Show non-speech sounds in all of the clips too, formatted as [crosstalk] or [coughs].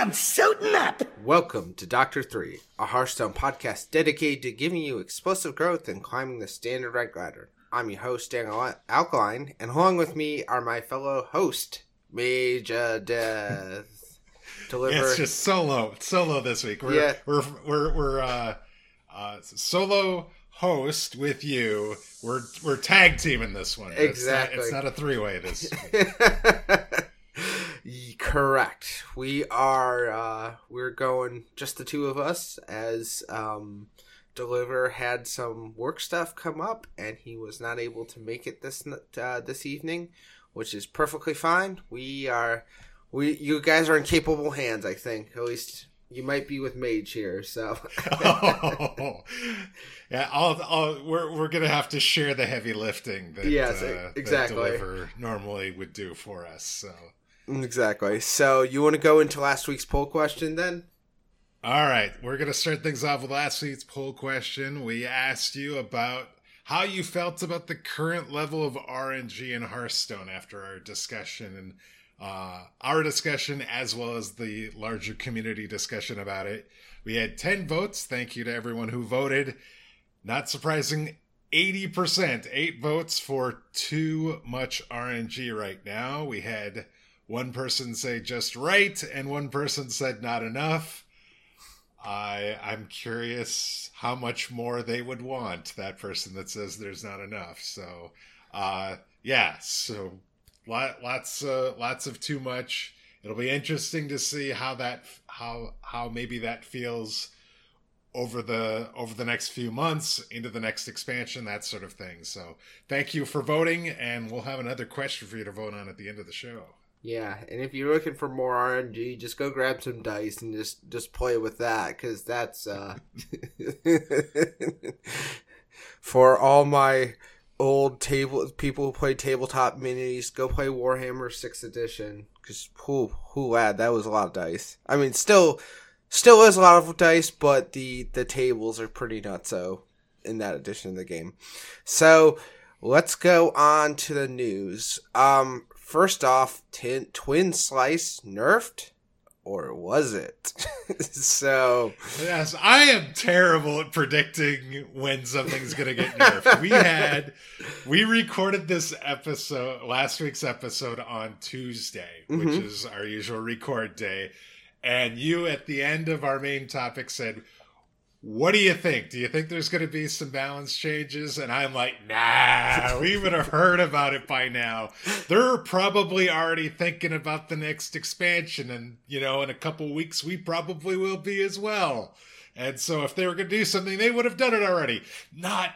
I'm suiting up. Welcome to Doctor 3, a Hearthstone podcast dedicated to giving you explosive growth and climbing the standard rank ladder. I'm your host, Daniel Alkaline, and along with me are my fellow host, Major Death. Deliver. [laughs] Yeah, it's just solo, solo this week. We're yeah. we're we're we're uh, uh, solo host with you. We're we're tag teaming this one. Exactly. It's not, it's not a three way this. [laughs] [laughs] Correct. We are uh, we're going just the two of us as um, Deliver had some work stuff come up and he was not able to make it this uh, this evening, which is perfectly fine. We are we you guys are in capable hands, I think. At least you might be with Mage here, so. oh, [laughs] [laughs] yeah, I'll, I'll, we're we're gonna have to share the heavy lifting that yes, uh, exactly that Deliver normally would do for us. So exactly. So you want to go into last week's poll question then? All right, we're gonna start things off with last week's poll question. We asked you about how you felt about the current level of RNG in Hearthstone after our discussion and uh, our discussion as well as the larger community discussion about it. We had 10 votes. Thank you to everyone who voted. Not surprising, 80%, eight votes for too much RNG right now. We had one person say just right, and one person said not enough. I I'm curious how much more they would want that person that says there's not enough. So, uh, yeah. So lot, lots, uh, lots of too much. It'll be interesting to see how that, how, how maybe that feels over the over the next few months into the next expansion that sort of thing so thank you for voting and we'll have another question for you to vote on at the end of the show yeah and if you're looking for more rng just go grab some dice and just just play with that because that's uh [laughs] for all my old table people who play tabletop minis, go play Warhammer Sixth Edition because who who lad that was a lot of dice. I mean, still still is a lot of dice, but the the tables are pretty nutso in that edition of the game. So let's go on to the news. Um, first off, tin, Twin Slice nerfed or was it? [laughs] so yes, I am terrible at predicting when something's going to get nerfed. we [laughs] had we recorded this episode last week's episode on Tuesday, mm-hmm. which is our usual record day, and you at the end of our main topic said what do you think? Do you think there's going to be some balance changes? And I'm like, nah, we would have heard about it by now. They're probably already thinking about the next expansion. And, you know, in a couple weeks, we probably will be as well. And so if they were going to do something, they would have done it already. Not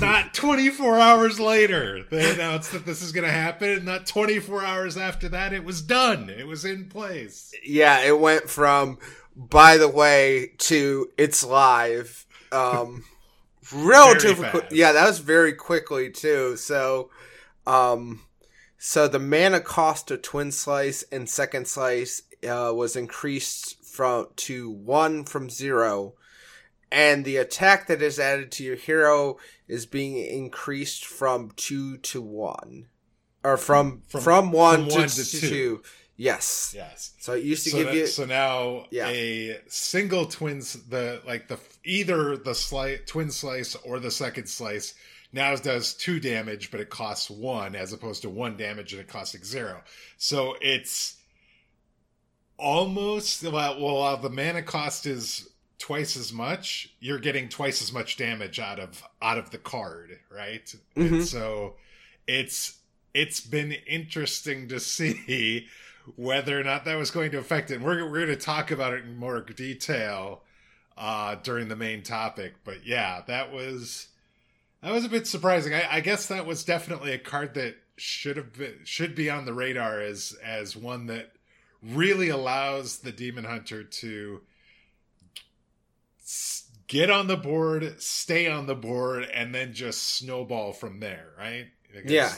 not 24 hours later they announced that this is going to happen and not 24 hours after that it was done it was in place yeah it went from by the way, to it's live. Um, [laughs] relatively quick. Yeah, that was very quickly too. So, um, so the mana cost of Twin Slice and Second Slice uh, was increased from to one from zero, and the attack that is added to your hero is being increased from two to one, or from from, from one, from to, to, two. two. Yes. Yes. So it used to so give that, you. So now yeah. a single twins, the like the either the slice twin slice or the second slice now does two damage, but it costs one as opposed to one damage and it costs zero. So it's almost well, well the mana cost is twice as much, you're getting twice as much damage out of out of the card, right? Mm-hmm. And so it's it's been interesting to [laughs] see whether or not that was going to affect it. And we're, we're going to talk about it in more detail uh, during the main topic. But yeah, that was that was a bit surprising. I, I guess that was definitely a card that should have been should be on the radar as as one that really allows the demon hunter to get on the board, stay on the board, and then just snowball from there, right? Because yeah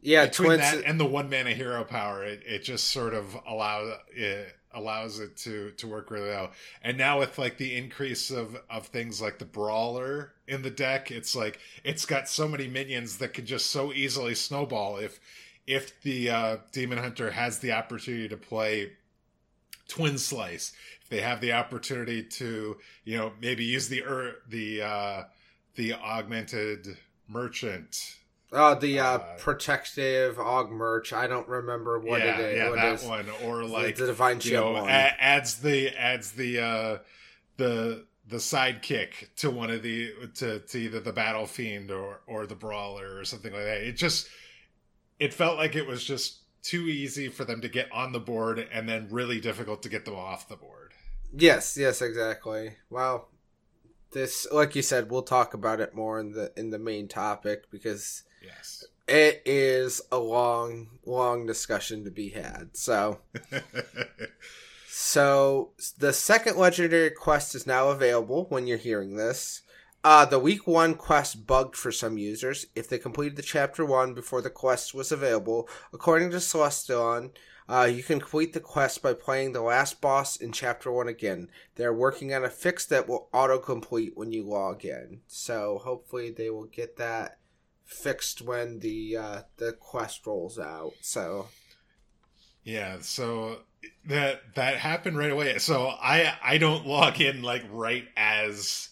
yeah, between twins... that and the one mana hero power, it, it just sort of allows it allows it to to work really well. And now with like the increase of of things like the brawler in the deck, it's like it's got so many minions that can just so easily snowball if if the uh, demon hunter has the opportunity to play twin slice, they have the opportunity to, you know, maybe use the er, the uh, the augmented merchant. Oh, the uh, uh, protective aug merch. I don't remember what yeah, it is. Yeah, that is. one, or like the divine shield know, one. adds the adds the uh, the the sidekick to one of the to, to either the battle fiend or or the brawler or something like that. It just it felt like it was just too easy for them to get on the board and then really difficult to get them off the board. Yes, yes, exactly. Well, this like you said, we'll talk about it more in the in the main topic because yes. It is a long long discussion to be had. So [laughs] So the second legendary quest is now available when you're hearing this. Uh, the week one quest bugged for some users. If they completed the chapter one before the quest was available, according to Celestalon, uh, you can complete the quest by playing the last boss in chapter one again. They're working on a fix that will auto complete when you log in. So hopefully they will get that fixed when the uh, the quest rolls out. So yeah, so that that happened right away. So I I don't log in like right as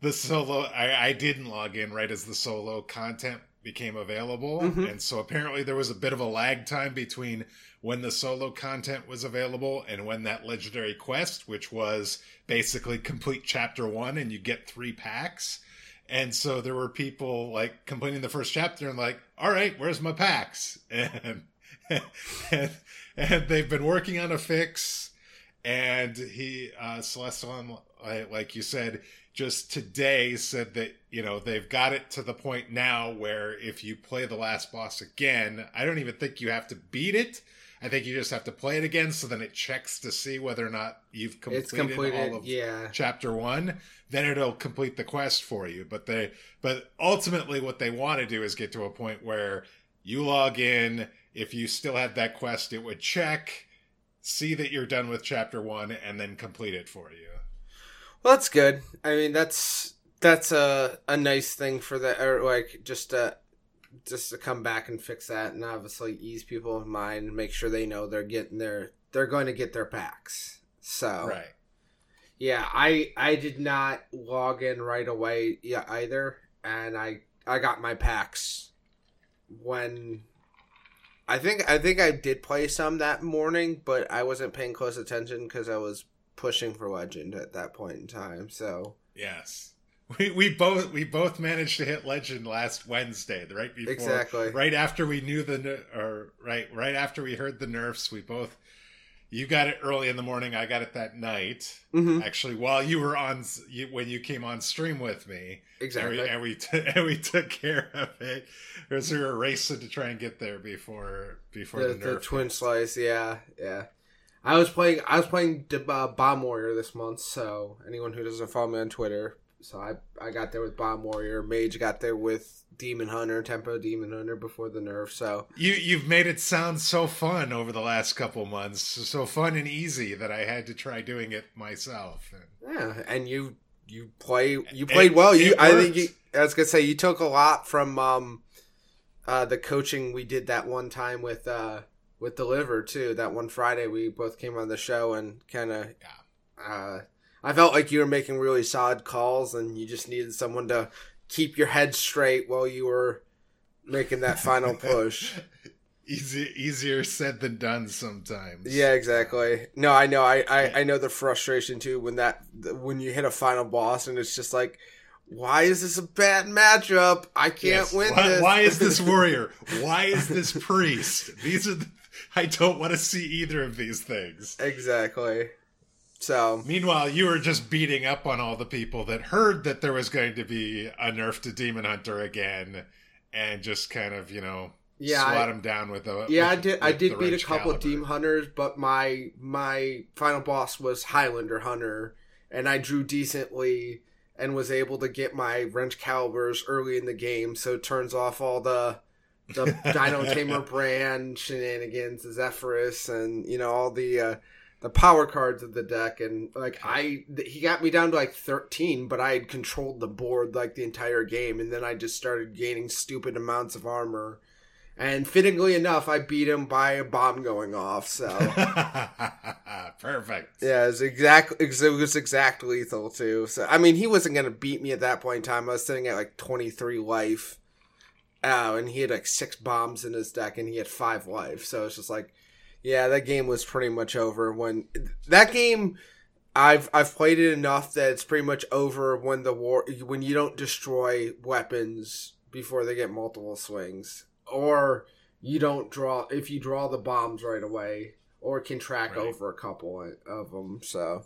the solo. I, I didn't log in right as the solo content became available, mm-hmm. and so apparently there was a bit of a lag time between when the solo content was available and when that legendary quest, which was basically complete chapter one, and you get three packs. And so there were people like completing the first chapter and like, all right, where's my packs? [laughs] And, and and they've been working on a fix. And he, uh, Celestalon, like you said, just today said that you know they've got it to the point now where if you play the last boss again, I don't even think you have to beat it. I think you just have to play it again, so then it checks to see whether or not you've completed, completed all of yeah. chapter one. Then it'll complete the quest for you. But they, but ultimately, what they want to do is get to a point where you log in, if you still had that quest, it would check, see that you're done with chapter one, and then complete it for you. Well, that's good. I mean, that's that's a a nice thing for the or like just to just to come back and fix that, and obviously ease people's mind, and make sure they know they're getting their they're going to get their packs. So right. Yeah, I I did not log in right away yeah, either, and I I got my packs when I think I think I did play some that morning, but I wasn't paying close attention because I was pushing for legend at that point in time. So yes, we we both we both managed to hit legend last Wednesday, right before, exactly, right after we knew the or right right after we heard the nerfs. We both you got it early in the morning. I got it that night. Mm-hmm. Actually, while you were on, you, when you came on stream with me, exactly, and we and [laughs] we, t- and we took care of it. Because we were racing to try and get there before before the, the, the twin slice. Yeah, yeah. I was playing. I was playing uh, Bomb Warrior this month. So anyone who doesn't follow me on Twitter, so I I got there with Bomb Warrior. Mage got there with Demon Hunter, Tempo Demon Hunter before the nerf. So you you've made it sound so fun over the last couple months, so fun and easy that I had to try doing it myself. Yeah, and you you play you played it, well. You I think you, I was gonna say you took a lot from um uh the coaching we did that one time with uh with Deliver too. That one Friday we both came on the show and kind of yeah. uh I felt like you were making really solid calls and you just needed someone to keep your head straight while you were making that final [laughs] push. Easy, easier said than done sometimes. Yeah, exactly. No, I know. I, I, I know the frustration too when that when you hit a final boss and it's just like, why is this a bad matchup? I can't yes. win why, this. Why is this [laughs] warrior? why is this priest? These are. The, I don't want to see either of these things. Exactly. So meanwhile, you were just beating up on all the people that heard that there was going to be a nerf to Demon Hunter again, and just kind of you know yeah, swat them down with the yeah. With, I did I did beat a couple caliber. of Demon Hunters, but my my final boss was Highlander Hunter, and I drew decently and was able to get my Wrenchcaliburs early in the game, so it turns off all the the [laughs] Dino Tamer brand shenanigans, Zephrys, and you know all the. Uh, the power cards of the deck and like i he got me down to like 13 but i had controlled the board like the entire game and then i just started gaining stupid amounts of armor And fittingly enough, I beat him by a bomb going off. So [laughs] perfect. Yeah, it's exactly it was exactly lethal too. So I mean, he wasn't gonna beat me at that point in time. I was sitting at like twenty three life. Oh, and he had like six bombs in his deck, and he had five life. So it's just like, yeah, that game was pretty much over when that game. I've I've played it enough that it's pretty much over when the war when you don't destroy weapons before they get multiple swings or you don't draw if you draw the bombs right away or can track right. over a couple of them so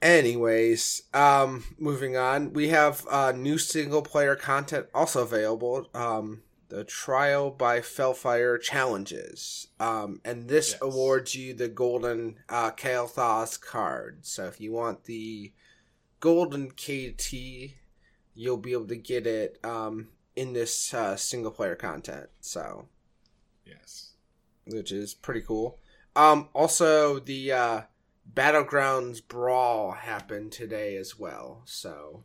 anyways um moving on we have uh new single player content also available um the trial by Felfire challenges um and this yes. awards you the golden uh Kael'thas card so if you want the golden kt you'll be able to get it um in this uh, single player content. So, yes, which is pretty cool. Um, also, the uh, Battlegrounds brawl happened today as well. So,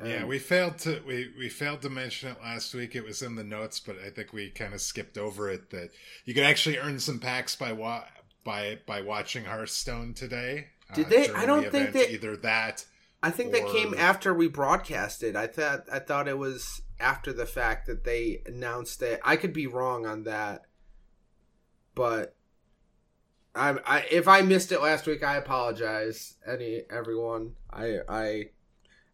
um, yeah, we failed to we we failed to mention it last week. It was in the notes, but I think we kind of skipped over it. That you could actually earn some packs by wa- by by watching Hearthstone today. Did uh, they? I don't the think that either that. I think or... that came after we broadcasted. I thought I thought it was after the fact that they announced it. I could be wrong on that, but I, I if I missed it last week, I apologize. Any everyone, I I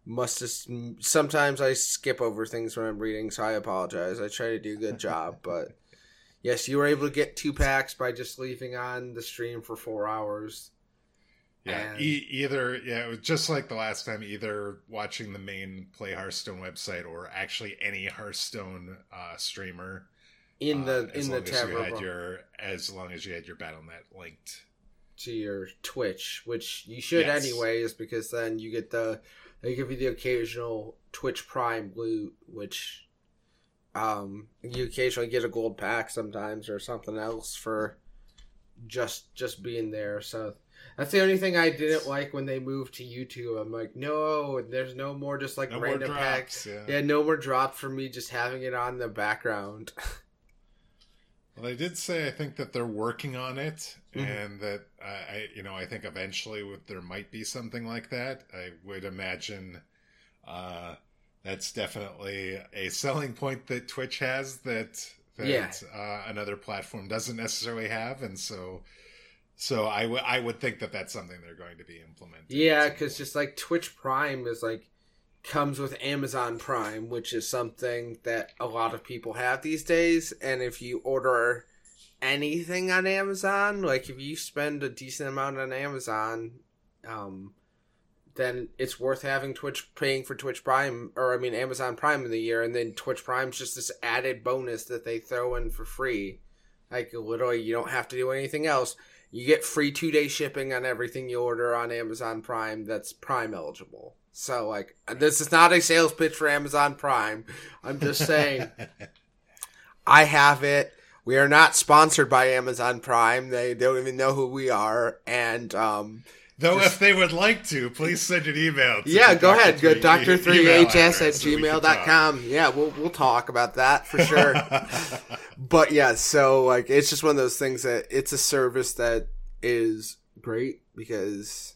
must just sometimes I skip over things when I'm reading, so I apologize. I try to do a good job, [laughs] but yes, you were able to get two packs by just leaving on the stream for four hours. Yeah, e- either yeah, it was just like the last time. Either watching the main Play Hearthstone website or actually any Hearthstone uh, streamer in the uh, in the tab. You had your as long as you had your BattleNet linked to your Twitch, which you should yes. anyways, because then you get the they give you the occasional Twitch Prime loot, which um you occasionally get a gold pack sometimes or something else for just just being there. So that's the only thing I didn't like when they moved to YouTube. I'm like, no, there's no more just like no random drops, packs. Yeah. yeah, no more drops for me just having it on the background. [laughs] well, they did say I think that they're working on it, mm-hmm. and that I, you know, I think eventually there might be something like that. I would imagine. Uh, that's definitely a selling point that Twitch has that that yeah. uh, another platform doesn't necessarily have, and so so I, w- I would think that that's something they're going to be implementing. Yeah, because just like Twitch Prime is like comes with Amazon Prime, which is something that a lot of people have these days. And if you order anything on Amazon, like if you spend a decent amount on Amazon, um, then it's worth having Twitch paying for Twitch Prime or I mean Amazon Prime in the year, and then Twitch Prime's just this added bonus that they throw in for free. Like literally, you don't have to do anything else you get free two day shipping on everything you order on Amazon Prime that's Prime eligible. So, like, this is not a sales pitch for Amazon Prime. I'm just saying, [laughs] I have it. We are not sponsored by Amazon Prime. They don't even know who we are. And, um, Though, just, if they would like to, please send an email. yeah, go Dr. ahead. Go Doctor3HS at gmail.com. Yeah, we'll, we'll talk about that for sure. [laughs] but yeah, so like it's just one of those things that it's a service that is great because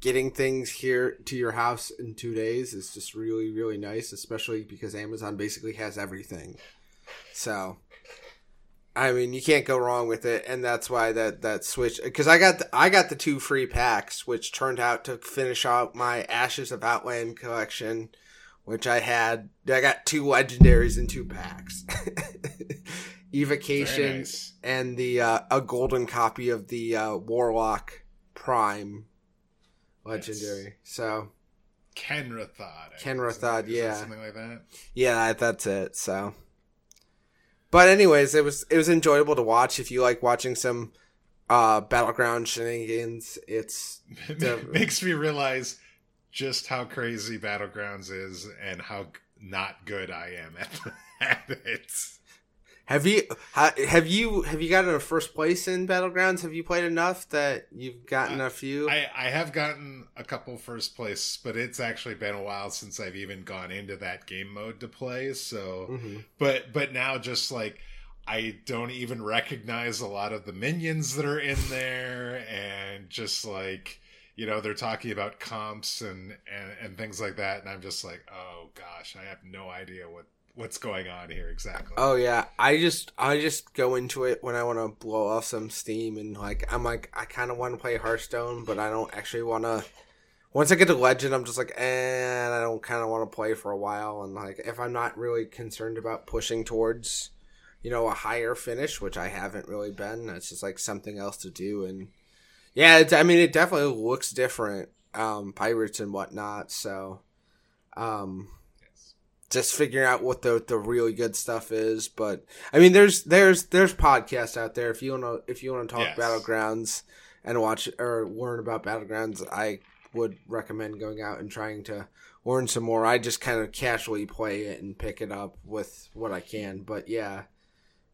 getting things here to your house in two days is just really, really nice, especially because Amazon basically has everything. So I mean, you can't go wrong with it, and that's why that that switch. Because I got the, I got the two free packs, which turned out to finish out my Ashes of Outland collection, which I had. I got two legendaries and two packs, [laughs] Evocation nice. and the uh, a golden copy of the uh, Warlock Prime legendary. Yes. So Kanrethad. Kanrethad, yeah, something like that. Yeah, that's it. So. But anyways, it was it was enjoyable to watch. If you like watching some uh, battleground shenanigans, it's [laughs] it makes me realize just how crazy battlegrounds is and how not good I am at, [laughs] at it. Have you have you have you gotten a first place in battlegrounds? Have you played enough that you've gotten a few? I, I have gotten a couple first place, but it's actually been a while since I've even gone into that game mode to play. So, mm-hmm. but but now just like I don't even recognize a lot of the minions that are in there, and just like you know they're talking about comps and and, and things like that, and I'm just like, oh gosh, I have no idea what what's going on here exactly. Oh yeah, I just I just go into it when I want to blow off some steam and like I'm like I kind of want to play Hearthstone, but I don't actually want to. Once I get to Legend, I'm just like, and eh, I don't kind of want to play for a while. And like, if I'm not really concerned about pushing towards, you know, a higher finish, which I haven't really been, it's just like something else to do. And yeah, I mean, it definitely looks different, um, pirates and whatnot. So, um, just figuring out what the the really good stuff is. But I mean, there's there's there's podcasts out there if you want to if you want to talk yes. battlegrounds and watch or learn about battlegrounds. I would recommend going out and trying to learn some more. I just kind of casually play it and pick it up with what I can. But yeah,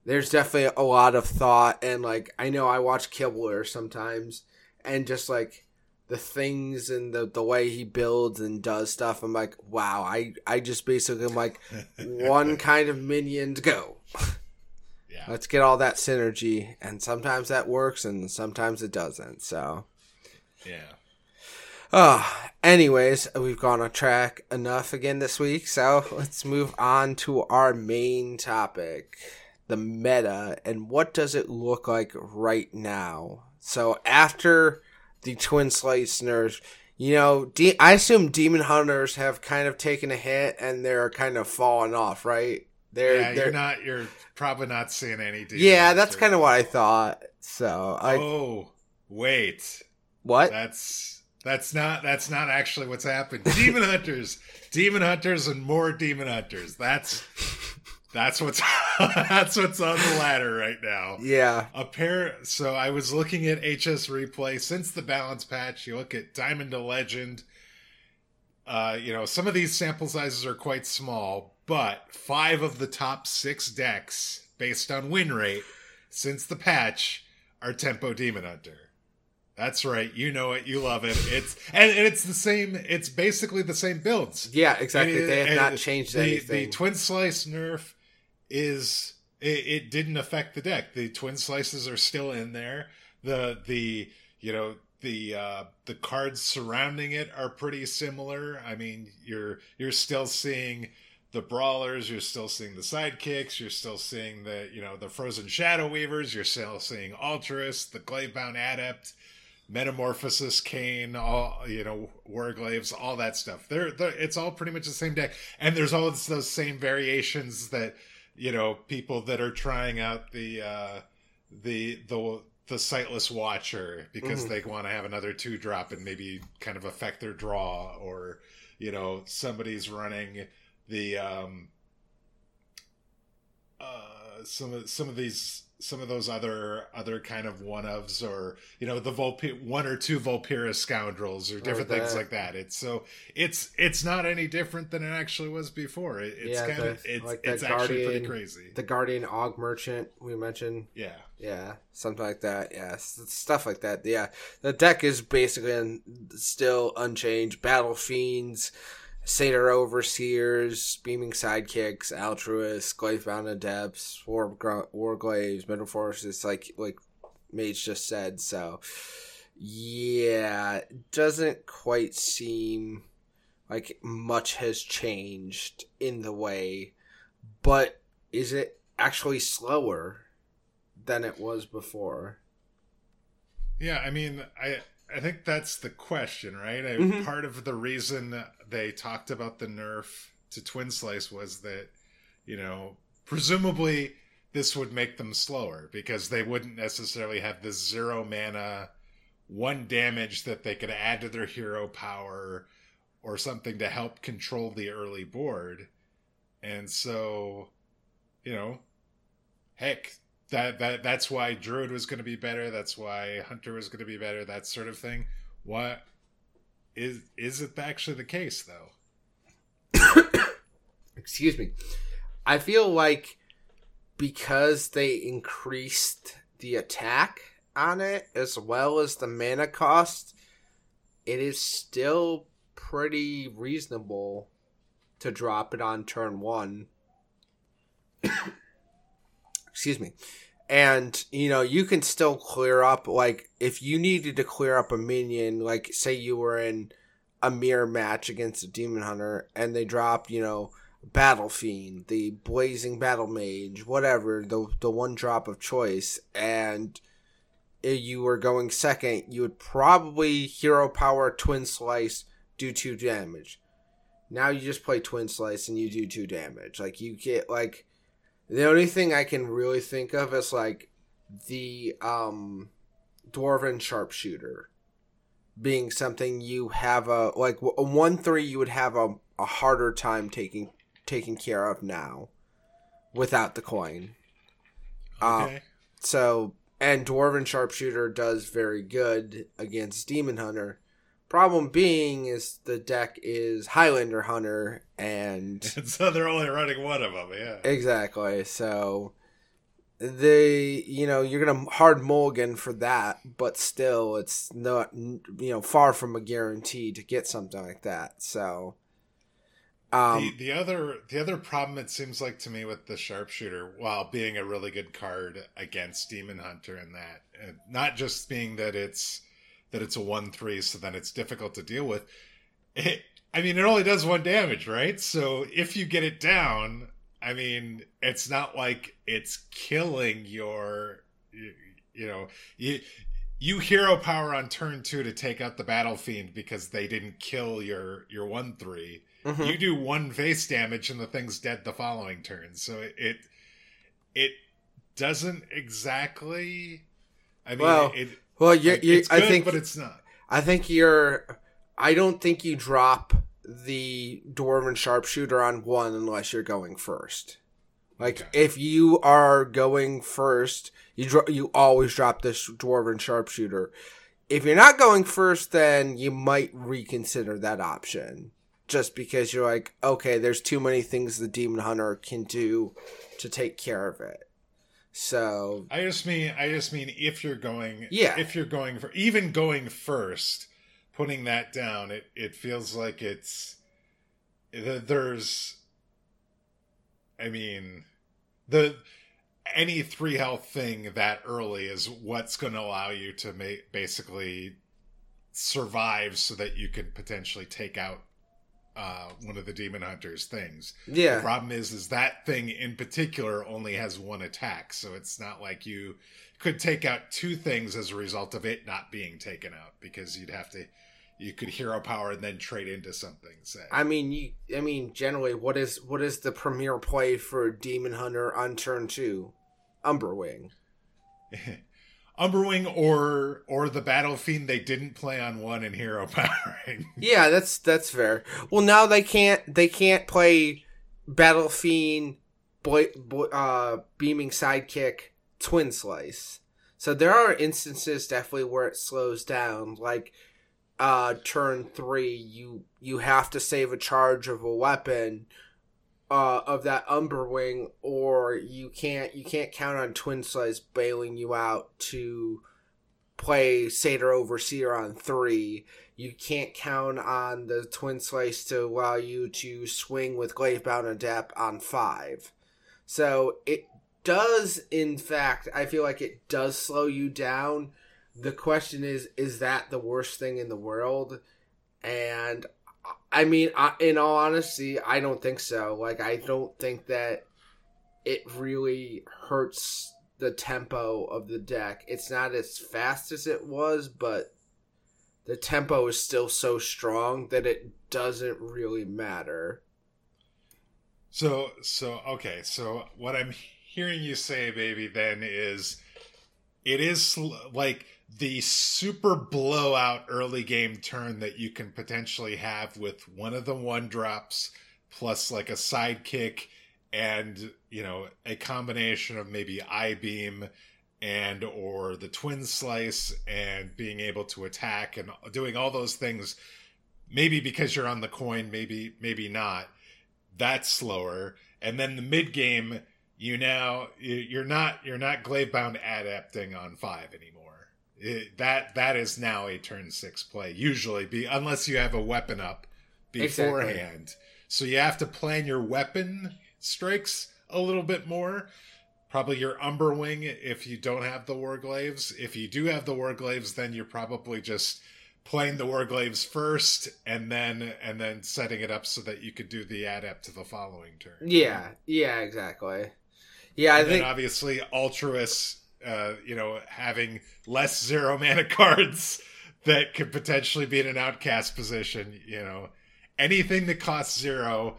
there's definitely a lot of thought and like I know I watch Kibler sometimes and just like the things and the, the way he builds and does stuff. I'm like, wow, I, I just basically am like [laughs] one kind of minion to go. Yeah. Let's get all that synergy. And sometimes that works and sometimes it doesn't. So Yeah. Oh, anyways, we've gone on track enough again this week, so let's move on to our main topic the meta and what does it look like right now. So after the twin slice nerfs. You know, de- I assume demon hunters have kind of taken a hit and they're kind of falling off, right? They're, yeah, they're, you're not. You're probably not seeing any. Yeah, that's kind of what I thought. So I. Oh wait, what? That's that's not that's not actually what's happened. Demon [laughs] hunters, demon hunters, and more demon hunters. That's [laughs] that's what's [laughs] that's what's on the ladder right now. Yeah. A pair so I was looking at HS replay since the balance patch. You look at Diamond to Legend. Uh, you know, some of these sample sizes are quite small, but five of the top six decks, based on win rate, since the patch, are Tempo Demon Hunter. That's right. You know it. You love it. It's and, and it's the same. It's basically the same builds. Yeah, exactly. And, they have not changed the, anything. The twin slice nerf is it, it didn't affect the deck. The twin slices are still in there. The the you know the uh, the cards surrounding it are pretty similar. I mean, you're you're still seeing the brawlers, you're still seeing the sidekicks, you're still seeing the you know the frozen shadow weavers, you're still seeing Altruis, the Glaivebound Adept, Metamorphosis, Kayn, all you know, Warglaives, all that stuff. They're, they're it's all pretty much the same deck, and there's all those same variations that you know people that are trying out the uh, the the the sightless watcher because mm. they want to have another two drop and maybe kind of affect their draw or you know somebody's running the um uh some of some of these some of those other other kind of one ofs or you know the Volp- one or two Vulpera scoundrels or different things like that. It's so it's it's not any different than it actually was before. It, it's yeah, kind of it's like it's Guardian, actually pretty crazy. The Guardian Augmerchant we mentioned. Yeah. Yeah, something like that. Yeah, stuff like that. Yeah, the deck is basically still unchanged. Battle Fiends, Satyr Overseers, Beaming Sidekicks, Altruists, Glaivebound Adepts, War Warglaives, Middle Forces, like like Mage just said. So yeah, doesn't quite seem like much has changed in the way, but is it actually slower than it was before? Yeah, I mean, I I think that's the question, right? I, mm-hmm. Part of the reason they talked about the nerf to Twin Slice was that, you know, presumably this would make them slower because they wouldn't necessarily have the zero mana, one damage that they could add to their hero power or something to help control the early board. And so, you know, heck, that that that's why Druid was going to be better. That's why Hunter was going to be better. That sort of thing. What is is it actually the case though? [coughs] Excuse me. I feel like because they increased the attack on it as well as the mana cost, it is still pretty reasonable to drop it on turn one. [coughs] Excuse me. And, you know, you can still clear up, like, if you needed to clear up a minion, like, say you were in a mirror match against a demon hunter and they dropped, you know, Battle Fiend, the Blazing Battle Mage, whatever, the the one drop of choice, and you were going second, you would probably Hero Power Twin Slice, do two damage. Now you just play Twin Slice and you do two damage. Like you get like the only thing I can really think of is like the um Dwarven Sharpshooter being something you have a like a one three you would have a, a harder time taking taking care of now without the coin. Okay. Uh, so and Dwarven Sharpshooter does very good against Demon Hunter. Problem being is the deck is Highlander Hunter and [laughs] so they're only running one of them, yeah. Exactly. So they you know you're gonna hard mulligan for that but still it's not you know far from a guarantee to get something like that so um, the, the other the other problem it seems like to me with the sharpshooter, while being a really good card against Demon Hunter, and that not just being that it's that it's a one three, so then it's difficult to deal with. It, I mean, it only does one damage, right? So if you get it down, I mean, it's not like it's killing your, you, you know, you you hero power on turn two to take out the battle fiend because they didn't kill your your one three Mm-hmm. You do one face damage and the thing's dead the following turn. So it it, it doesn't exactly. I mean, well, it, well, you, you, it's good, I think, but it's not. I think you're. I don't think you drop the dwarven sharpshooter on one unless you're going first. Like okay. if you are going first, you dro- you always drop this dwarven sharpshooter. If you're not going first, then you might reconsider that option just because you're like, okay, there's too many things the demon hunter can do to take care of it. So I just mean I just mean if you're going yeah. if you're going for even going first, putting that down, it it feels like it's there's I mean the any three health thing that early is what's going to allow you to make basically survive so that you can potentially take out uh, one of the demon hunters things. Yeah. The problem is, is that thing in particular only has one attack, so it's not like you could take out two things as a result of it not being taken out because you'd have to. You could hero power and then trade into something. Say. I mean, you. I mean, generally, what is what is the premier play for Demon Hunter on turn two? Umberwing. [laughs] Umberwing or or the Battle Fiend they didn't play on one in Hero [laughs] Powering. yeah, that's that's fair. Well, now they can't they can't play Battle Fiend, boy, boy, uh, Beaming Sidekick, Twin Slice. So there are instances definitely where it slows down, like uh turn three, you you have to save a charge of a weapon uh, of that Umberwing, or you can't you can't count on Twin Slice bailing you out to play Satyr Overseer on three. You can't count on the Twin Slice to allow you to swing with Glaivebound Adept on five. So it does, in fact, I feel like it does slow you down. The question is, is that the worst thing in the world? And I mean, in all honesty, I don't think so. Like, I don't think that it really hurts the tempo of the deck. It's not as fast as it was, but the tempo is still so strong that it doesn't really matter. So, so okay. So what I'm hearing you say, baby, then is it is like the super blowout early game turn that you can potentially have with one of the one drops plus like a sidekick and you know a combination of maybe eye beam and or the twin slice and being able to attack and doing all those things maybe because you're on the coin maybe maybe not that's slower and then the mid game you now you're not you're not glaive bound adapting on five anymore. It, that that is now a turn six play usually be unless you have a weapon up beforehand. Exactly. So you have to plan your weapon strikes a little bit more. Probably your Umberwing if you don't have the Warglaives. If you do have the Warglaives, then you're probably just playing the Warglaives first and then and then setting it up so that you could do the adept to the following turn. Yeah, yeah, exactly. Yeah, and I think obviously Altruis, uh, you know, having less zero [laughs] mana cards that could potentially be in an outcast position. You know, anything that costs zero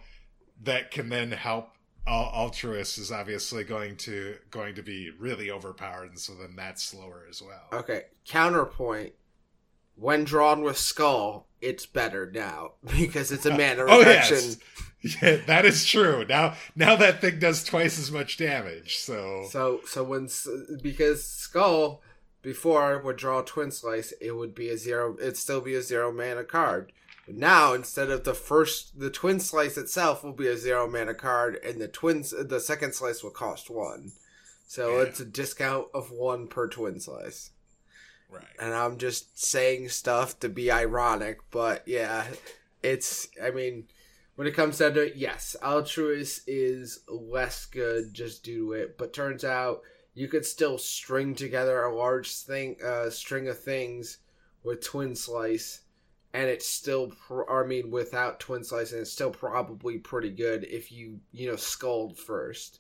that can then help Altruis is obviously going to going to be really overpowered, and so then that's slower as well. Okay, counterpoint when drawn with skull, it's better now [laughs] because it's a [laughs] mana oh, reduction. Yes. Yeah, that is true. Now, now that thing does twice as much damage. So, so, so when because skull before would draw twin slice, it would be a zero. It'd still be a zero mana card. But now, instead of the first, the twin slice itself will be a zero mana card, and the twins, the second slice will cost one. So yeah. it's a discount of one per twin slice. Right. And I'm just saying stuff to be ironic, but yeah, it's. I mean, when it comes down to it, yes, Altruis is less good just due to it, but turns out you could still string together a large thing, uh, string of things with Twin Slice, and it's still. Pro- I mean, without Twin Slice, and it's still probably pretty good if you you know sculled first.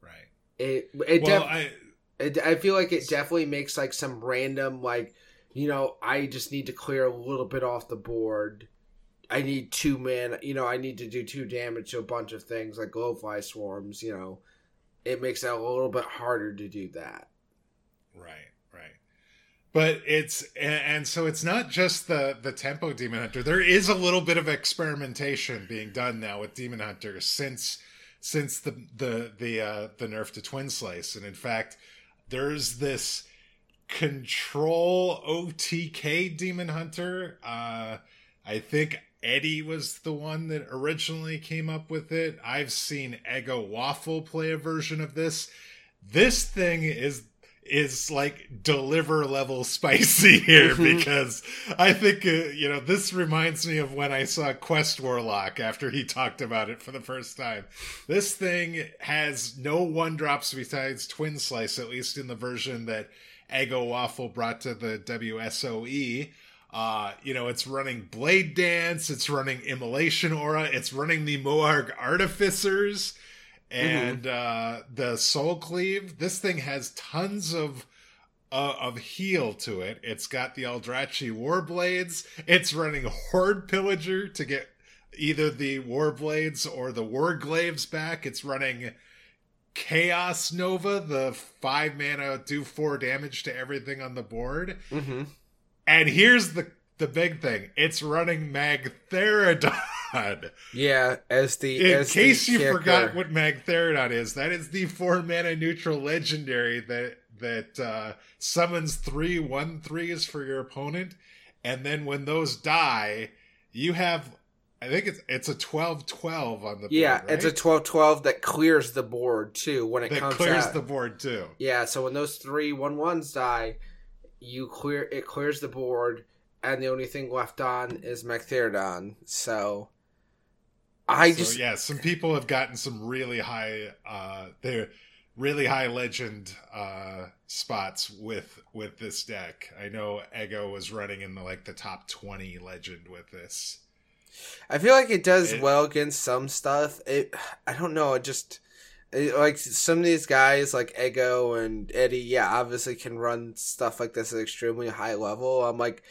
Right. It it well, def- I it, I feel like it definitely makes like some random like you know I just need to clear a little bit off the board. I need two man. You know I need to do two damage to a bunch of things like glowfly swarms. You know, it makes it a little bit harder to do that. Right, right. But it's and, and so it's not just the the tempo demon hunter. There is a little bit of experimentation being done now with demon hunters since since the the the uh, the nerf to twin slice, and in fact there's this control OTK Demon Hunter. Uh, I think Eddie was the one that originally came up with it. I've seen Ego Waffle play a version of this. This thing is is like deliver level spicy [laughs] here mm-hmm. because I think uh, you know this reminds me of when I saw Quest Warlock after he talked about it for the first time. This thing has no one drops besides Twin Slice, at least in the version that Ego Waffle brought to the WSOE. Uh, you know, it's running Blade Dance, it's running Immolation Aura, it's running the Moarg Artificers. And mm-hmm. uh, the Soul Cleave. This thing has tons of uh, of heal to it. It's got the Aldrachi Warblades. It's running Hoard Pillager to get either the Warblades or the Warglaives back. It's running Chaos Nova, the five mana do four damage to everything on the board. Mm-hmm. And here's the the big thing: it's running Magtheridon. [laughs] Yeah, as the in as case the you kicker. forgot what Magtheridon is, that is the four mana neutral legendary that that uh, summons three one threes for your opponent, and then when those die, you have I think it's it's a 12-12 on the yeah, board, right? it's a 12-12 that clears the board too when it that comes clears out. the board too. Yeah, so when those three one ones die, you clear it clears the board, and the only thing left on is Magtheridon. So I so, just yeah, some people have gotten some really high uh they're really high legend uh spots with with this deck. I know Ego was running in the like the top 20 legend with this. I feel like it does it, well against some stuff. It I don't know, it just it, like some of these guys like Ego and Eddie, yeah, obviously can run stuff like this at extremely high level. I'm like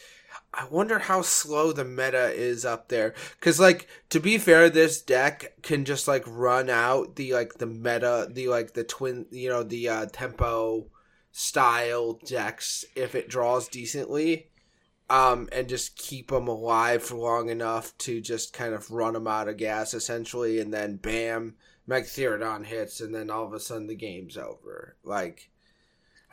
I wonder how slow the meta is up there. Cause like to be fair, this deck can just like run out the like the meta, the like the twin, you know, the uh, tempo style decks if it draws decently, um, and just keep them alive for long enough to just kind of run them out of gas essentially, and then bam, Magtheridon hits, and then all of a sudden the game's over. Like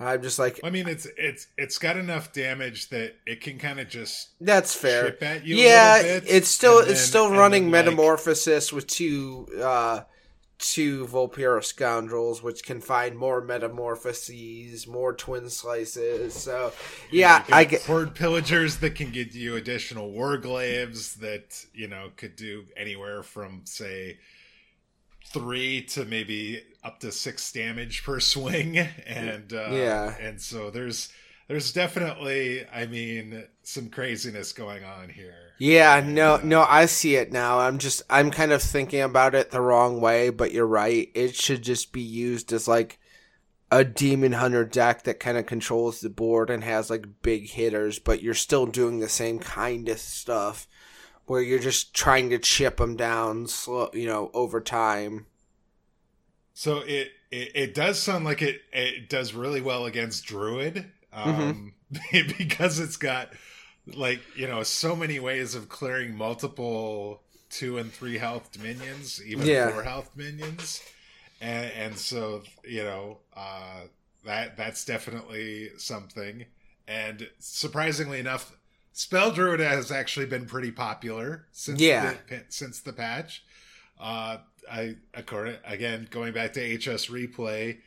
I'm just like I mean it's it's it's got enough damage that it can kind of just That's fair. yeah, it's still it's still running metamorphosis like, with two uh two Vulpera scoundrels, which can find more metamorphoses, more twin slices. So, yeah, I get hoard pillagers that can give you additional warglaives that you know could do anywhere from say three to maybe up to six damage per swing, [laughs] and uh, yeah, and so there's there's definitely, I mean, some craziness going on here. Yeah, no, no, I see it now. I'm just, I'm kind of thinking about it the wrong way, but you're right. It should just be used as like a demon hunter deck that kind of controls the board and has like big hitters, but you're still doing the same kind of stuff where you're just trying to chip them down, slow, you know, over time. So it, it, it does sound like it it does really well against druid Mm-hmm. um, mm-hmm. [laughs] because it's got like you know so many ways of clearing multiple two and three health minions, even yeah. four health minions, and and so you know uh, that that's definitely something. And surprisingly enough, Spell Druid has actually been pretty popular since yeah. the, since the patch. Uh, I according again going back to HS replay,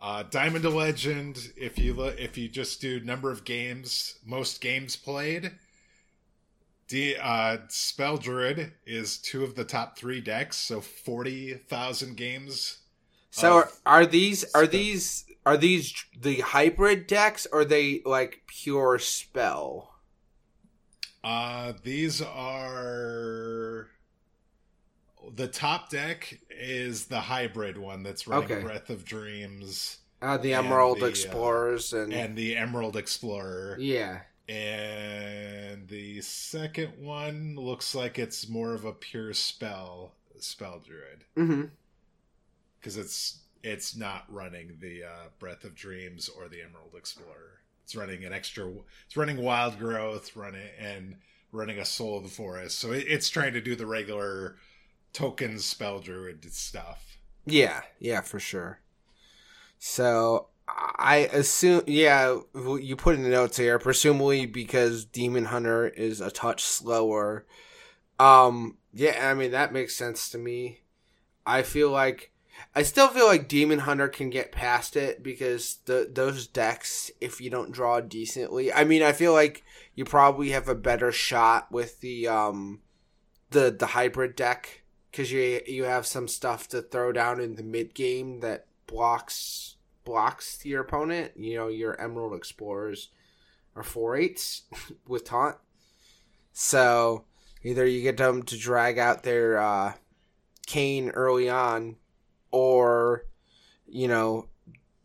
uh, Diamond to Legend, if you look, if you just do number of games, most games played, D, uh, Spell Druid is two of the top three decks, so forty thousand games. So are, are these are these are these the hybrid decks or are they like pure spell? Uh these are the top deck is the hybrid one that's running okay. Breath of Dreams. Uh, the Emerald the, uh, Explorers uh, and and the Emerald Explorer. Yeah. And the second one looks like it's more of a pure spell spell druid. Mm-hmm. Because it's it's not running the uh, Breath of Dreams or the Emerald Explorer. It's running an extra. It's running Wild Growth, running and running a Soul of the Forest. So it, it's trying to do the regular token spell druid stuff. Yeah, yeah, for sure. So I assume, yeah, you put in the notes here, presumably because Demon Hunter is a touch slower. Um, yeah, I mean that makes sense to me. I feel like I still feel like Demon Hunter can get past it because the those decks, if you don't draw decently, I mean, I feel like you probably have a better shot with the um the the hybrid deck because you you have some stuff to throw down in the mid game that blocks blocks your opponent. You know your Emerald Explorers are four eights [laughs] with taunt, so either you get them to drag out their uh, Kayn early on, or you know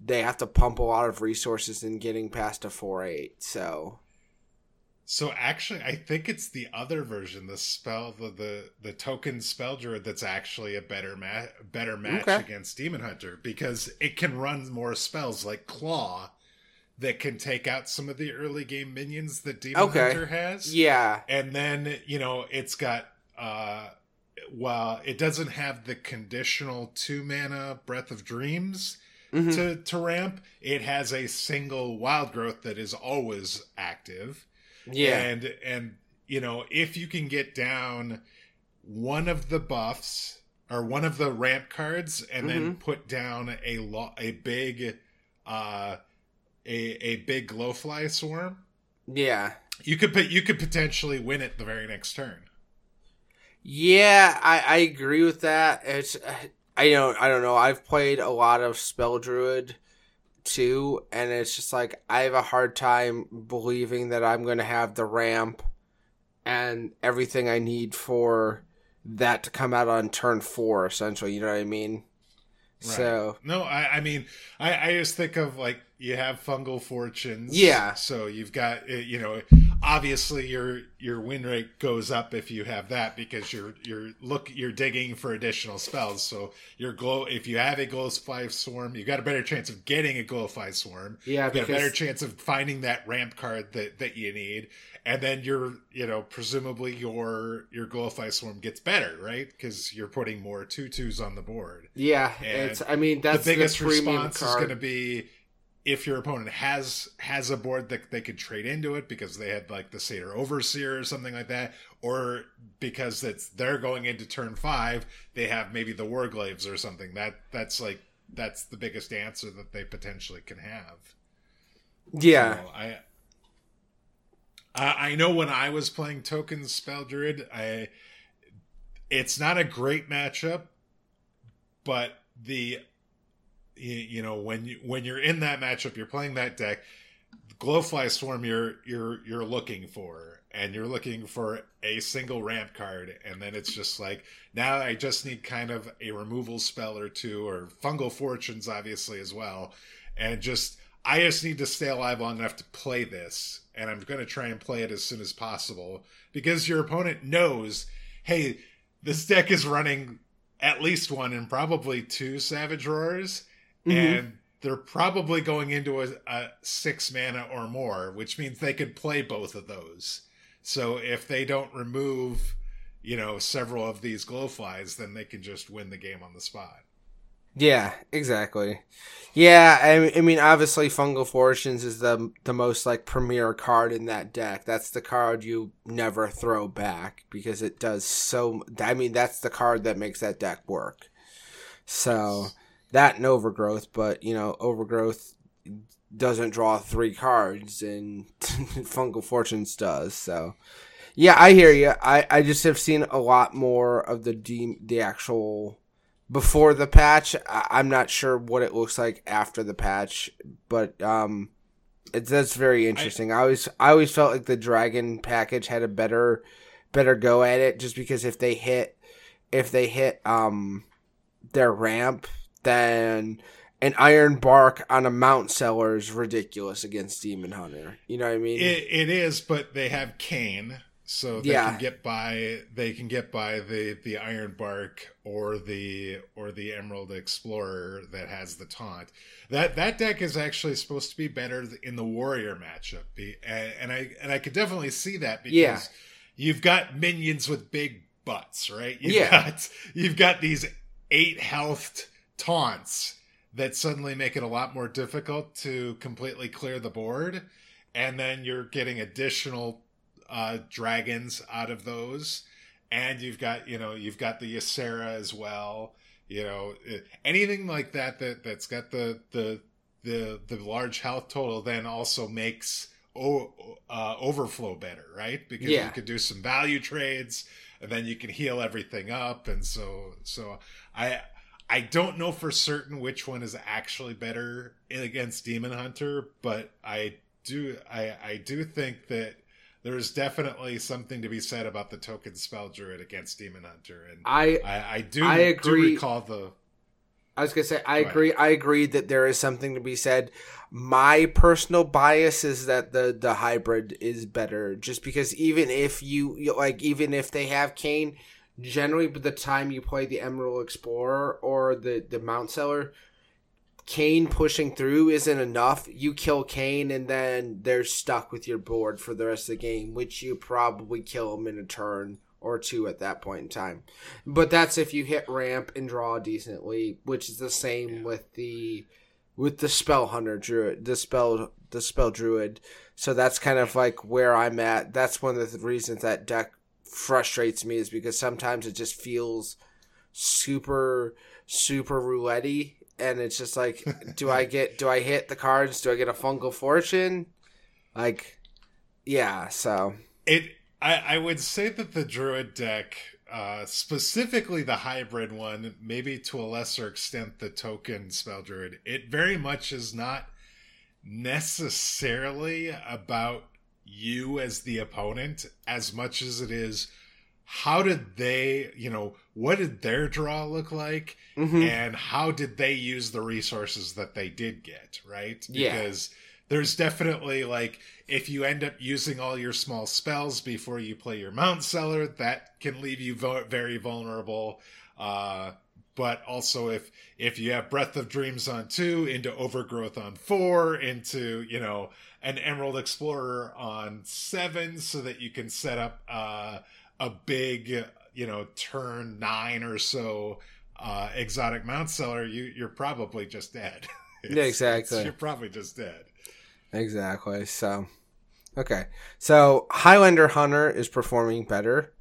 they have to pump a lot of resources in getting past a four eight. So so actually, I think it's the other version, the spell, the the, the token spell druid, that's actually a better match, better match okay. against Demon Hunter because it can run more spells like Claw that can take out some of the early game minions that Demon okay. Hunter has. Yeah, and then you know it's got uh, well, it doesn't have the conditional two mana Breath of Dreams. Mm-hmm. To, to ramp, it has a single wild growth that is always active yeah. And and you know, if you can get down one of the buffs or one of the ramp cards and mm-hmm. then put down a lo- a big uh a a big glowfly swarm. Yeah. You could put you could potentially win it the very next turn. Yeah, I, I agree with that. It's I don't I don't know. I've played a lot of Spell Druid too, and it's just like I have a hard time believing that I'm going to have the ramp and everything I need for that to come out on turn four. Essentially, you know what I mean? Right. So no, I, I mean, I, I just think of like you have fungal fortunes. Yeah. So you've got eh, you know obviously your your win rate goes up if you have that because you're you're look you're digging for additional spells. So your glow if you have a glowfly swarm, you got a better chance of getting a glowfly swarm. Yeah, you got a better chance of finding that ramp card that that you need, and then your you know presumably your your glowfly swarm gets better, right? Because you're putting more tutus on the board. Yeah, and it's I mean that's the biggest the response card. is going to be if your opponent has has a board that they could trade into it because they had like the Satyr Overseer or something like that, or because it's they're going into turn five, they have maybe the Warglaives or something. That that's like that's the biggest answer that they potentially can have. Yeah, so I I know when I was playing Token Spell Druid, I it's not a great matchup, but the you know when you when you're in that matchup, you're playing that deck. Glowfly Swarm, you're you're you're looking for, and you're looking for a single ramp card, and then it's just like now I just need kind of a removal spell or two, or fungal fortunes, obviously as well, and just I just need to stay alive long enough to play this, and I'm going to try and play it as soon as possible because your opponent knows, hey, this deck is running at least one and probably two Savage Roars, mm-hmm. and they're probably going into a, a, six mana or more, which means they could play both of those. So if they don't remove, you know, several of these glowflies, then they can just win the game on the spot. Yeah, exactly. Yeah, I, I mean, obviously, Fungal Fortunes is the the most like premier card in that deck. That's the card you never throw back because it does so. I mean, that's the card that makes that deck work. So that and Overgrowth, but you know, Overgrowth doesn't draw three cards, and [laughs] Fungal Fortunes does. So yeah, I hear you. I I just have seen a lot more of the de- the actual before the patch. I- am not sure what it looks like after the patch, but um, it's that's very interesting. I, I always I always felt like the dragon package had a better better go at it, just because if they hit if they hit um their ramp, then an iron bark on a mount seller is ridiculous against demon hunter. You know what I mean? It, it is, but they have Kayn so they yeah. can get by they can get by the the iron bark or the or the emerald explorer that has the taunt that that deck is actually supposed to be better in the warrior matchup and i and i could definitely see that because yeah. you've got minions with big butts right you've yeah. got you've got these eight health taunts that suddenly make it a lot more difficult to completely clear the board and then you're getting additional uh, dragons out of those, and you've got you know you've got the Ysera as well. You know anything like that that that's got the the the the large health total then also makes o- uh, overflow better, right? Because yeah. you could do some value trades, and then you can heal everything up, and so so I. I don't know for certain which one is actually better against Demon Hunter, but I do I, I do think that there's definitely something to be said about the token spell druid against demon hunter and i i, I do I agree. do recall the I was gonna say I Go agree. Ahead. I agree that there is something to be said. My personal bias is that the the hybrid is better, just because even if you like, even if they have Kayn, generally by the time you play the Emerald Explorer or the the Mount Seller, Kayn pushing through isn't enough. You kill Kayn and then they're stuck with your board for the rest of the game, which you probably kill them in a turn or two at that point in time. But that's if you hit ramp and draw decently, which is the same yeah. with the with the spell hunter druid, the spell the spell druid. So that's kind of like where I'm at. That's one of the reasons that deck frustrates me is because sometimes it just feels super super roulette and it's just like, [laughs] do I get, do I hit the cards? Do I get a fungal fortune? Like, yeah. So it, I, I would say that the druid deck, uh, specifically the hybrid one, maybe to a lesser extent the token spell druid, it very much is not necessarily about you as the opponent as much as it is how did they, you know, what did their draw look like? Mm-hmm. And how did they use the resources that they did get, right? Yeah. Because there's definitely like if you end up using all your small spells before you play your mount seller, that can leave you very vulnerable. Uh, but also if if you have breath of dreams on two into overgrowth on four into you know an emerald explorer on seven so that you can set up uh a big, you know, turn nine or so uh, exotic mount seller, you you're probably just dead. [laughs] yeah, exactly. you're probably just dead. Exactly. So, okay. So Highlander Hunter is performing better,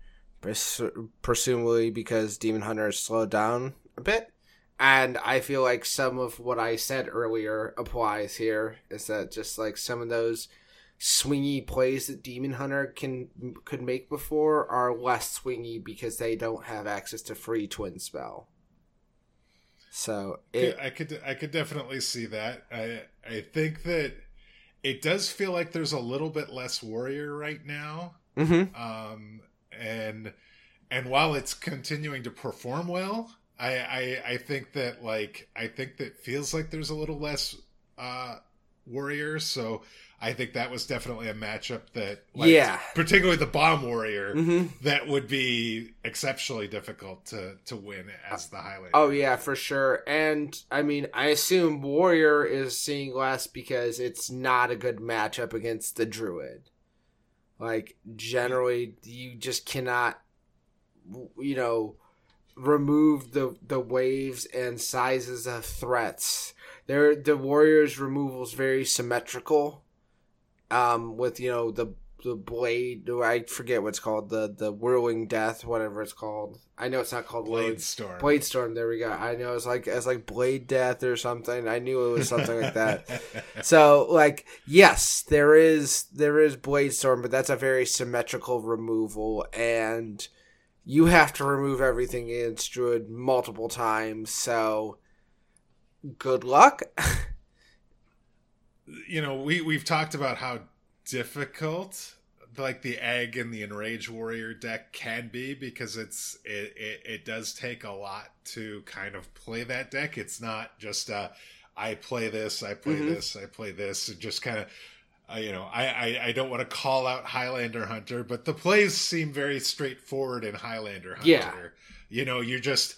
presumably because Demon Hunter has slowed down a bit. And I feel like some of what I said earlier applies here. Is that just like some of those swingy plays that Demon Hunter can could make before are less swingy because they don't have access to free twin slice. So it, I could I could definitely see that. I I think that it does feel like there's a little bit less warrior right now. Mm-hmm. Um, and and while it's continuing to perform well, I, I I think that like I think that feels like there's a little less uh warriors. So I think that was definitely a matchup that, like, yeah, particularly the bomb warrior, mm-hmm. that would be exceptionally difficult to to win as the Highlander. Oh yeah, for sure. And I mean, I assume warrior is seeing less because it's not a good matchup against the druid. Like generally, you just cannot, you know, remove the the waves and sizes of threats. There, the warriors' removal is very symmetrical um, with you know the the blade. I forget what's called the the whirling death, whatever it's called. I know it's not called blade storm. Blade storm. There we go. I know it's like it's like blade death or something. I knew it was something like that. [laughs] So like yes, there is there is blade storm, but that's a very symmetrical removal, and you have to remove everything in Druid multiple times. So good luck. [laughs] you know, we we've talked about how difficult like the egg and the enrage warrior deck can be because it's it, it, it does take a lot to kind of play that deck it's not just uh i play this i play mm-hmm. this i play this and just kind of uh, you know I, I i don't want to call out highlander hunter but the plays seem very straightforward in highlander hunter yeah. you know you're just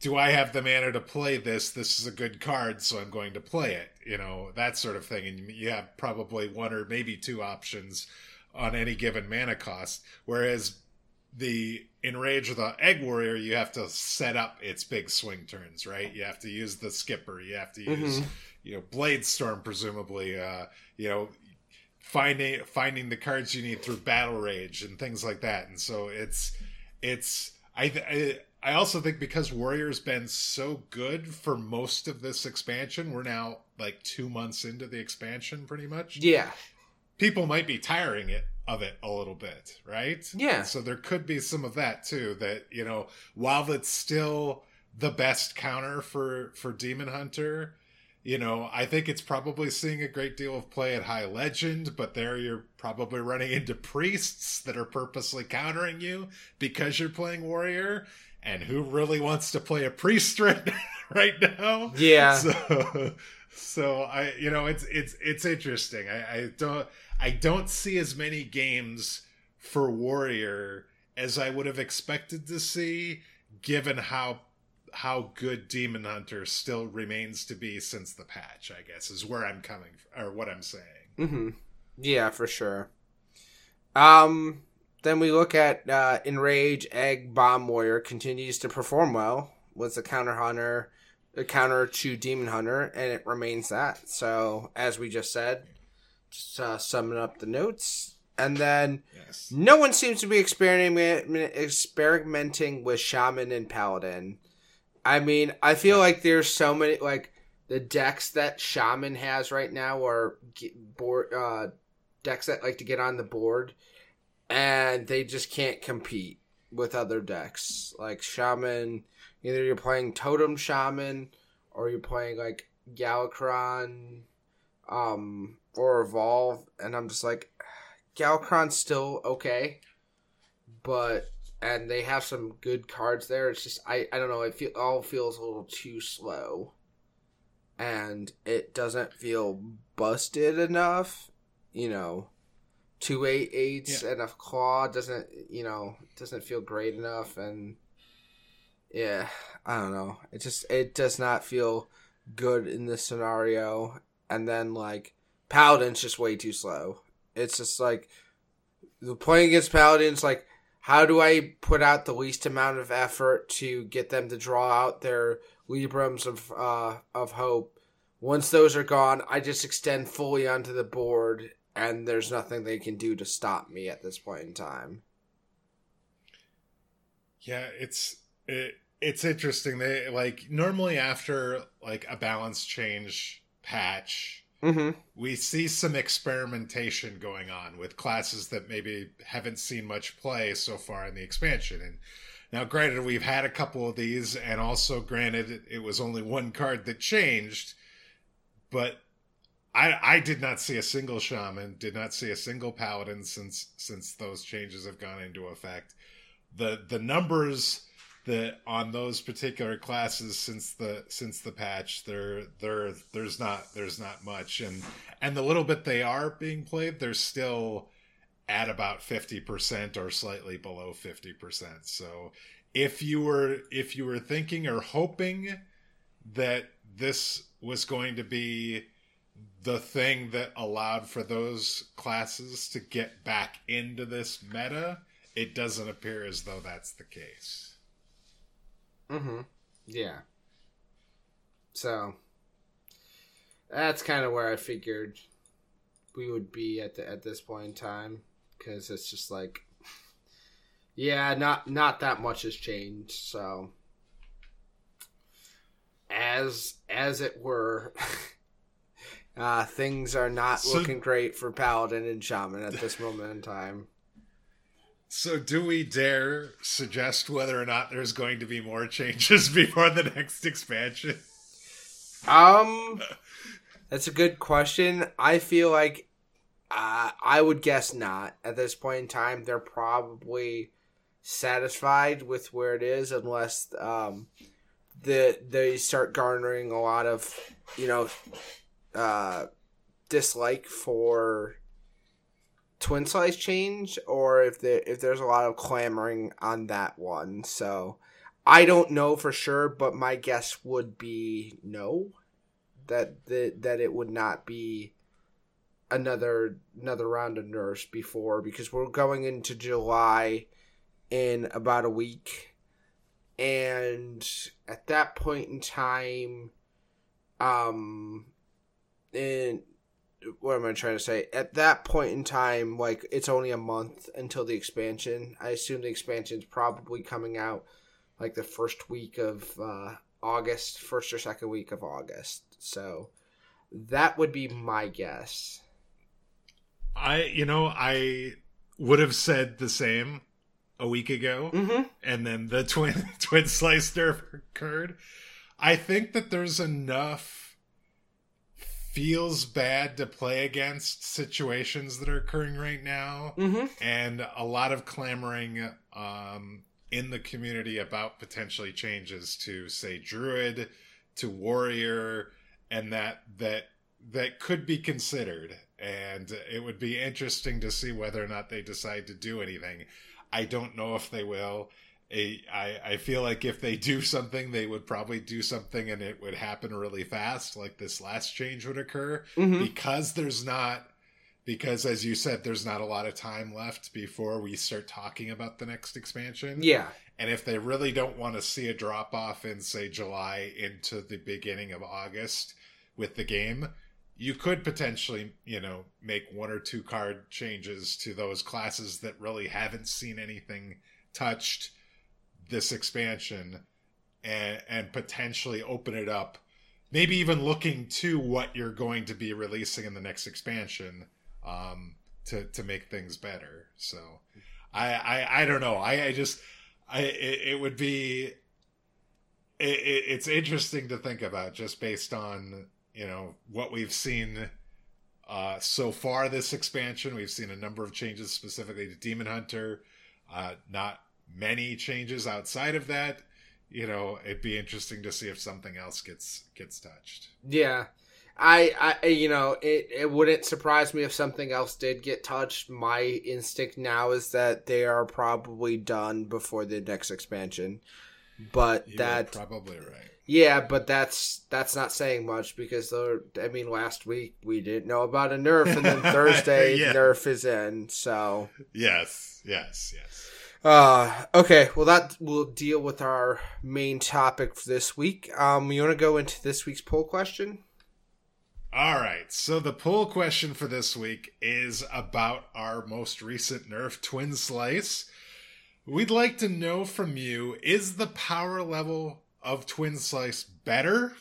do I have the mana to play this? This is a good card, so I'm going to play it. You know, that sort of thing. And you have probably one or maybe two options on any given mana cost. Whereas the Enrage the Egg Warrior, you have to set up its big swing turns, right? You have to use the skipper. You have to use, mm-hmm. you know, Blade Storm, presumably. Uh, you know, finding finding the cards you need through Battle Rage and things like that. And so it's it's I, I I also think because Warrior's been so good for most of this expansion, we're now like two months into the expansion, pretty much. Yeah, people might be tiring it of it a little bit, right? Yeah. So there could be some of that too. That you know, while it's still the best counter for for Demon Hunter, you know, I think it's probably seeing a great deal of play at High Legend, but there you're probably running into priests that are purposely countering you because you're playing Warrior and who really wants to play a priest [laughs] right, right now? Yeah. So, so I, you know, it's it's it's interesting. I, I don't I don't see as many games for Warrior as I would have expected to see, given how how good Demon Hunter still remains to be since the patch. I guess is where I'm coming from, or what I'm saying. Mm-hmm. Yeah, for sure. Um, then we look at uh, Enrage, Egg, Bomb Warrior continues to perform well. Was a counter hunter, a counter to Demon Hunter, and it remains that. So, as we just said, just uh, summing up the notes. And then yes. no one seems to be experimenting experimenting with Shaman and Paladin. I mean, I feel like there's so many like the decks that Shaman has right now are board uh, decks that like to get on the board and they just can't compete with other decks. Like shaman either you're playing totem shaman or you're playing like Galakrond um or evolve and i'm just like [sighs] Galakrond's still okay but and they have some good cards there. It's just i i don't know. It feel, all feels a little too slow. And it doesn't feel busted enough you know. Two eight eights yeah. and a claw doesn't you know doesn't feel great enough. And yeah i don't know. It just it does not feel good in this scenario. And then like paladin's just way too slow. It's just like the playing against paladins like how do i put out the least amount of effort to get them to draw out their librams of uh of hope once those are gone, I just extend fully onto the board, and there's nothing they can do to stop me at this point in time. Yeah, it's it, it's interesting. They like normally after like a balance change patch, mm-hmm. we see some experimentation going on with classes that maybe haven't seen much play so far in the expansion. And now, granted, we've had a couple of these, and also granted, it was only one card that changed, but I I did not see a single shaman, did not see a single paladin since since those changes have gone into effect. The the numbers that on those particular classes since the since the patch there there there's not there's not much. And and the little bit they are being played they're still at about 50% or slightly below 50% so if you were if you were thinking or hoping that this was going to be the thing that allowed for those classes to get back into this meta it doesn't appear as though that's the case Mm-hmm. Yeah. So that's kind of where I figured we would be at the at this point in time because it's just like yeah not not that much has changed so as as it were [laughs] uh things are not so, looking great for paladin and shaman at this moment in time so, do we dare suggest whether or not there's going to be more changes [laughs] before the next expansion? Um, that's a good question. I feel like uh, I would guess not at this point in time. They're probably satisfied with where it is, unless um, the they start garnering a lot of you know uh, dislike for twin slice change or if there if there's a lot of clamoring on that one. So I don't know for sure, but my guess would be no. That that that it would not be another another round of nerfs before because we're going into July in about a week. And at that point in time, um, and what am I trying to say? At that point in time, like it's only a month until the expansion. I assume the expansion is probably coming out like the first week of uh, August, first or second week of August. So that would be my guess. I, you know, I would have said the same a week ago, mm-hmm. and then the [laughs] twin twin slice nerf occurred. I think that there's enough feels bad to play against situations that are occurring right now mm-hmm. and a lot of clamoring um, in the community about potentially changes to say druid to warrior and that that that could be considered. And it would be interesting to see whether or not they decide to do anything. I don't know if they will a, I, I feel like if they do something, they would probably do something and it would happen really fast, like this last change would occur, mm-hmm. because there's not, because as you said, there's not a lot of time left before we start talking about the next expansion. Yeah. And if they really don't want to see a drop off in, say, July into the beginning of August with the game, you could potentially, you know, make one or two card changes to those classes that really haven't seen anything touched this expansion and and potentially open it up maybe even looking to what you're going to be releasing in the next expansion um, to to make things better. So i i, I don't know. I i just i it, it would be it, it's interesting to think about just based on you know what we've seen uh, so far this expansion. We've seen a number of changes specifically to demon hunter uh, not many changes outside of that, you know, it'd be interesting to see if something else gets gets touched. Yeah. I, I, you know, it, it wouldn't surprise me if something else did get touched. My instinct now is that they are probably done before the next expansion, but You're that probably right. Yeah, but that's that's not saying much because I mean, last week we didn't know about a nerf, and then [laughs] Thursday yeah. nerf is in. So yes, yes, yes. Uh, okay, well, that will deal with our main topic for this week. Um, you want to go into this week's poll question? All right. So the poll question for this week is about our most recent nerf twin slice. We'd like to know from you is the power level of twin slice better,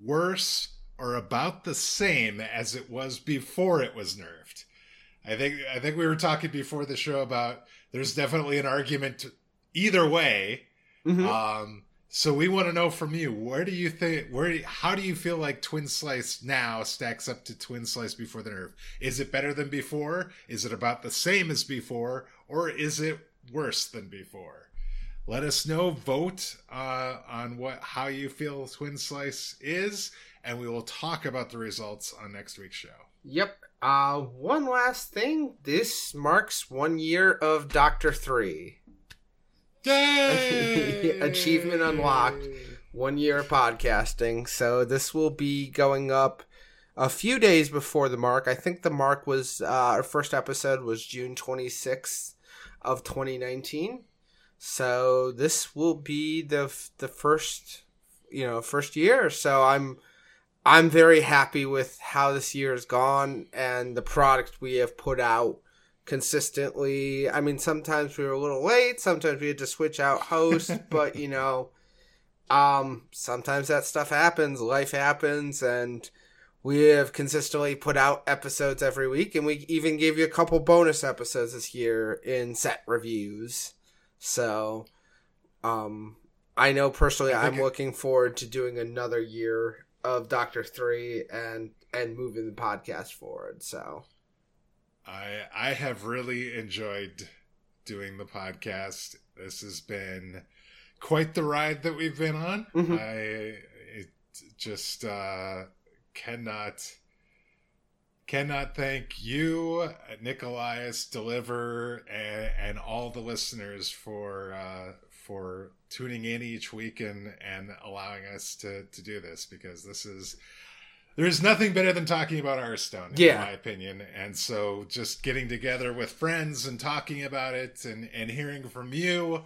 worse, or about the same as it was before it was nerfed? I think I think we were talking before the show about there's definitely an argument either way. Mm-hmm. Um, so we want to know from you, where do you think, where, how do you feel like Twin Slice now stacks up to Twin Slice before the nerf? Is it better than before? Is it about the same as before, or is it worse than before? Let us know. Vote uh, on what how you feel Twin Slice is, and we will talk about the results on next week's show. Yep. Uh, one last thing. This marks one year of Doctor Three. Yay! [laughs] Achievement unlocked. One year of podcasting. So this will be going up a few days before the mark. I think the mark was uh, our first episode was June 26th of 2019. So this will be the the first you know first year. So I'm I'm very happy with how this year has gone and the product we have put out consistently. I mean, sometimes we were a little late, sometimes we had to switch out hosts, [laughs] but you know, um, sometimes that stuff happens, life happens, and we have consistently put out episodes every week, and we even gave you a couple bonus episodes this year in set reviews. So, um, I know personally, I'm looking forward to doing another year of Doctor Three and and moving the podcast forward. So, I I have really enjoyed doing the podcast. This has been quite the ride that we've been on. Mm-hmm. I it just uh, cannot cannot thank you, Nikolaius, Deliver, and, and all the listeners for uh, for tuning in each week and, and allowing us to, to do this because this is there's nothing better than talking about Hearthstone, yeah. in my opinion. And so just getting together with friends and talking about it and, and hearing from you,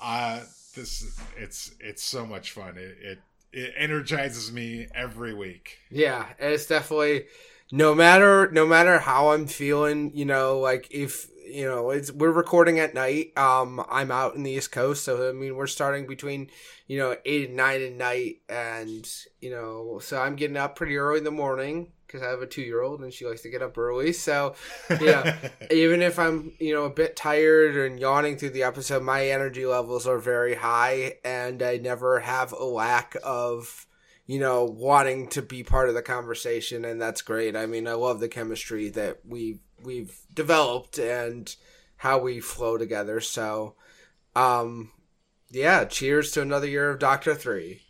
uh, this it's it's so much fun. It, it it energizes me every week. Yeah, it's definitely no matter no matter how I'm feeling, you know, like if you know, it's we're recording at night. Um, I'm out in the East Coast, so I mean, we're starting between you know eight and nine at night, and you know, so I'm getting up pretty early in the morning because I have a two year old and she likes to get up early. So, yeah, [laughs] even if I'm you know a bit tired and yawning through the episode, my energy levels are very high, and I never have a lack of you know, wanting to be part of the conversation, and that's great. I mean, I love the chemistry that we we've developed and how we flow together. So, um, yeah, cheers to another year of Doctor Three.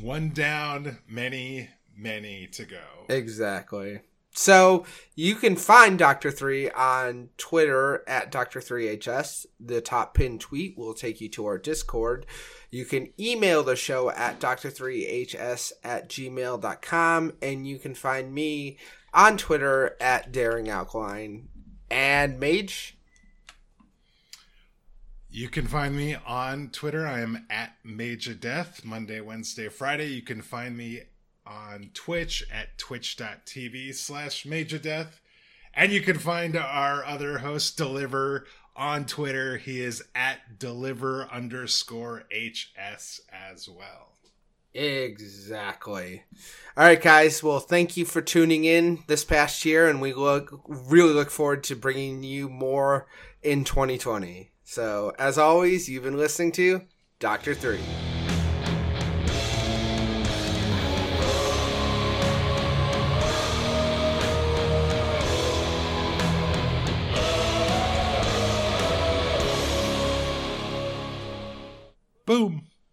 One down, many, many to go. Exactly. So you can find Doctor Three on Twitter at Doctor Three HS. The top pinned tweet will take you to our Discord. You can email the show at Doctor3HS at gmail.com, and you can find me on Twitter at Daring Alkaline. And Mage? You can find me on Twitter. I am at Mage Death, Monday, Wednesday, Friday. You can find me on Twitch at twitch.tv slash Mage Death. And you can find our other host, Deliver, on Twitter. He is at deliver underscore HS as well. Exactly. All right, guys. Well, thank you for tuning in this past year, and we look really look forward to bringing you more in 2020. So, as always, you've been listening to Doctor Three. Boom.